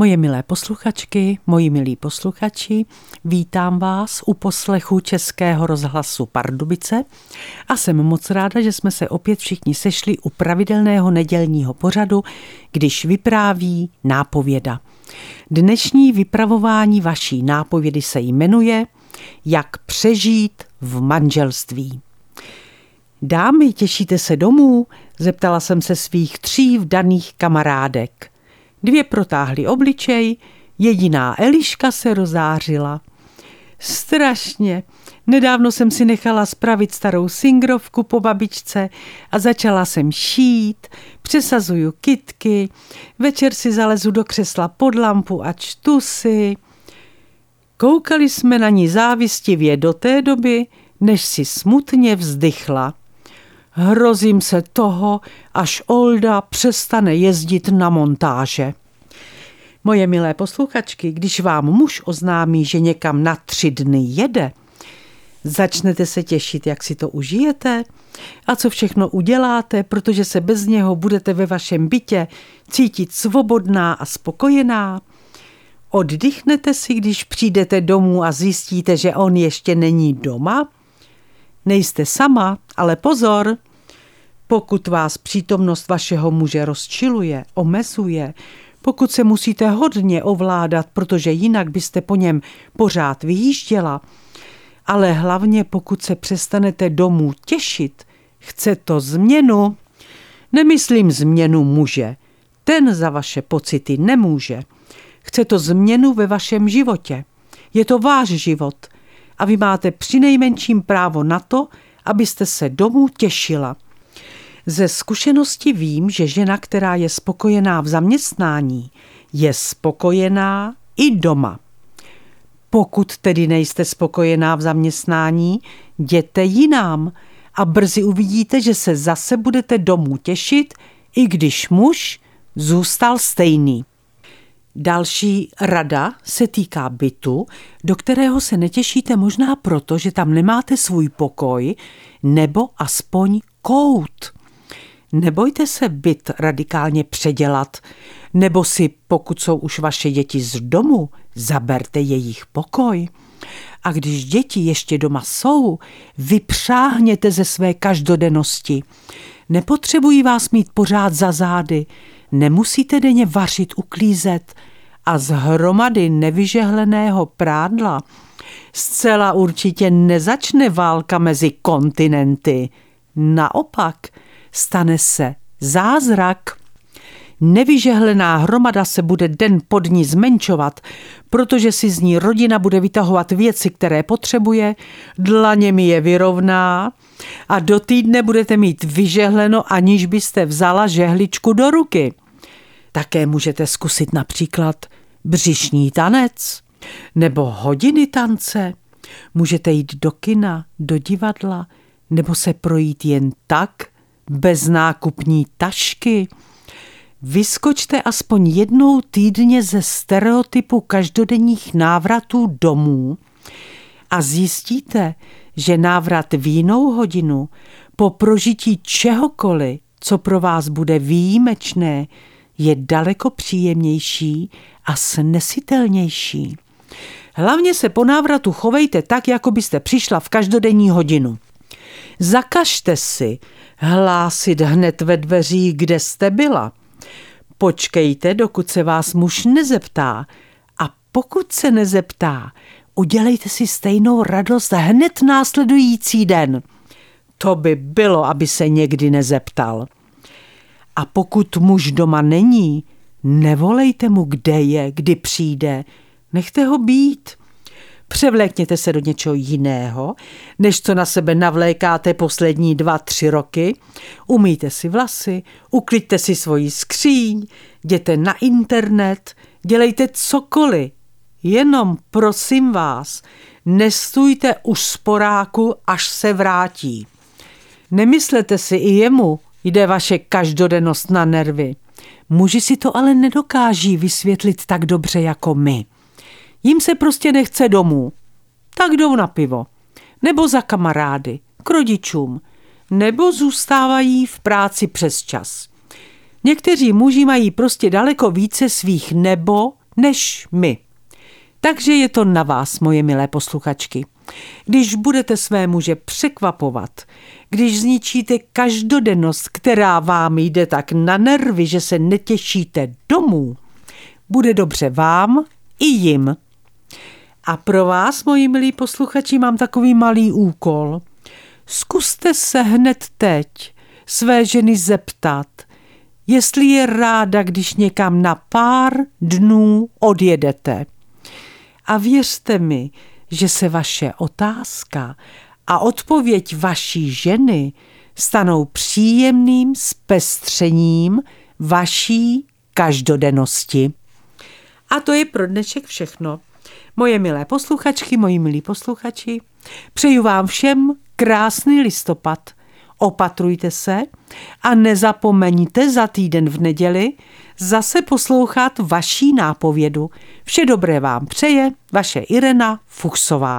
Moje milé posluchačky, moji milí posluchači, vítám vás u poslechu Českého rozhlasu Pardubice a jsem moc ráda, že jsme se opět všichni sešli u pravidelného nedělního pořadu, když vypráví nápověda. Dnešní vypravování vaší nápovědy se jmenuje Jak přežít v manželství. Dámy, těšíte se domů? Zeptala jsem se svých tří vdaných kamarádek. Dvě protáhly obličej, jediná Eliška se rozářila. Strašně. Nedávno jsem si nechala spravit starou singrovku po babičce a začala jsem šít, přesazuju kitky, večer si zalezu do křesla pod lampu a čtu si. Koukali jsme na ní závistivě do té doby, než si smutně vzdychla. Hrozím se toho, až Olda přestane jezdit na montáže. Moje milé posluchačky, když vám muž oznámí, že někam na tři dny jede, začnete se těšit, jak si to užijete a co všechno uděláte, protože se bez něho budete ve vašem bytě cítit svobodná a spokojená. Oddychnete si, když přijdete domů a zjistíte, že on ještě není doma? Nejste sama, ale pozor, pokud vás přítomnost vašeho muže rozčiluje, omezuje, pokud se musíte hodně ovládat, protože jinak byste po něm pořád vyjížděla, ale hlavně pokud se přestanete domů těšit, chce to změnu. Nemyslím změnu muže, ten za vaše pocity nemůže. Chce to změnu ve vašem životě. Je to váš život a vy máte přinejmenším právo na to, abyste se domů těšila. Ze zkušenosti vím, že žena, která je spokojená v zaměstnání, je spokojená i doma. Pokud tedy nejste spokojená v zaměstnání, jděte jinám a brzy uvidíte, že se zase budete domů těšit, i když muž zůstal stejný. Další rada se týká bytu, do kterého se netěšíte možná proto, že tam nemáte svůj pokoj nebo aspoň kout. Nebojte se byt radikálně předělat, nebo si, pokud jsou už vaše děti z domu, zaberte jejich pokoj. A když děti ještě doma jsou, vypřáhněte ze své každodennosti. Nepotřebují vás mít pořád za zády, nemusíte denně vařit, uklízet a z hromady nevyžehleného prádla zcela určitě nezačne válka mezi kontinenty. Naopak – stane se zázrak. Nevyžehlená hromada se bude den pod ní zmenšovat, protože si z ní rodina bude vytahovat věci, které potřebuje, dlaněmi je vyrovná a do týdne budete mít vyžehleno, aniž byste vzala žehličku do ruky. Také můžete zkusit například břišní tanec nebo hodiny tance. Můžete jít do kina, do divadla nebo se projít jen tak, bez nákupní tašky. Vyskočte aspoň jednou týdně ze stereotypu každodenních návratů domů a zjistíte, že návrat v jinou hodinu po prožití čehokoliv, co pro vás bude výjimečné, je daleko příjemnější a snesitelnější. Hlavně se po návratu chovejte tak, jako byste přišla v každodenní hodinu. Zakažte si hlásit hned ve dveří, kde jste byla. Počkejte, dokud se vás muž nezeptá. A pokud se nezeptá, udělejte si stejnou radost hned následující den. To by bylo, aby se někdy nezeptal. A pokud muž doma není, nevolejte mu, kde je, kdy přijde. Nechte ho být. Převlékněte se do něčeho jiného, než co na sebe navlékáte poslední dva, tři roky. Umýjte si vlasy, ukliďte si svoji skříň, jděte na internet, dělejte cokoliv. Jenom prosím vás, nestůjte u sporáku, až se vrátí. Nemyslete si i jemu, jde vaše každodennost na nervy. Muži si to ale nedokáží vysvětlit tak dobře jako my. Jím se prostě nechce domů. Tak jdou na pivo. Nebo za kamarády, k rodičům. Nebo zůstávají v práci přes čas. Někteří muži mají prostě daleko více svých nebo než my. Takže je to na vás, moje milé posluchačky. Když budete své muže překvapovat, když zničíte každodennost, která vám jde tak na nervy, že se netěšíte domů, bude dobře vám i jim. A pro vás, moji milí posluchači, mám takový malý úkol. Zkuste se hned teď své ženy zeptat, jestli je ráda, když někam na pár dnů odjedete. A věřte mi, že se vaše otázka a odpověď vaší ženy stanou příjemným zpestřením vaší každodennosti. A to je pro dnešek všechno. Moje milé posluchačky, moji milí posluchači, přeju vám všem krásný listopad. Opatrujte se a nezapomeňte za týden v neděli zase poslouchat vaší nápovědu. Vše dobré vám přeje vaše Irena Fuchsová.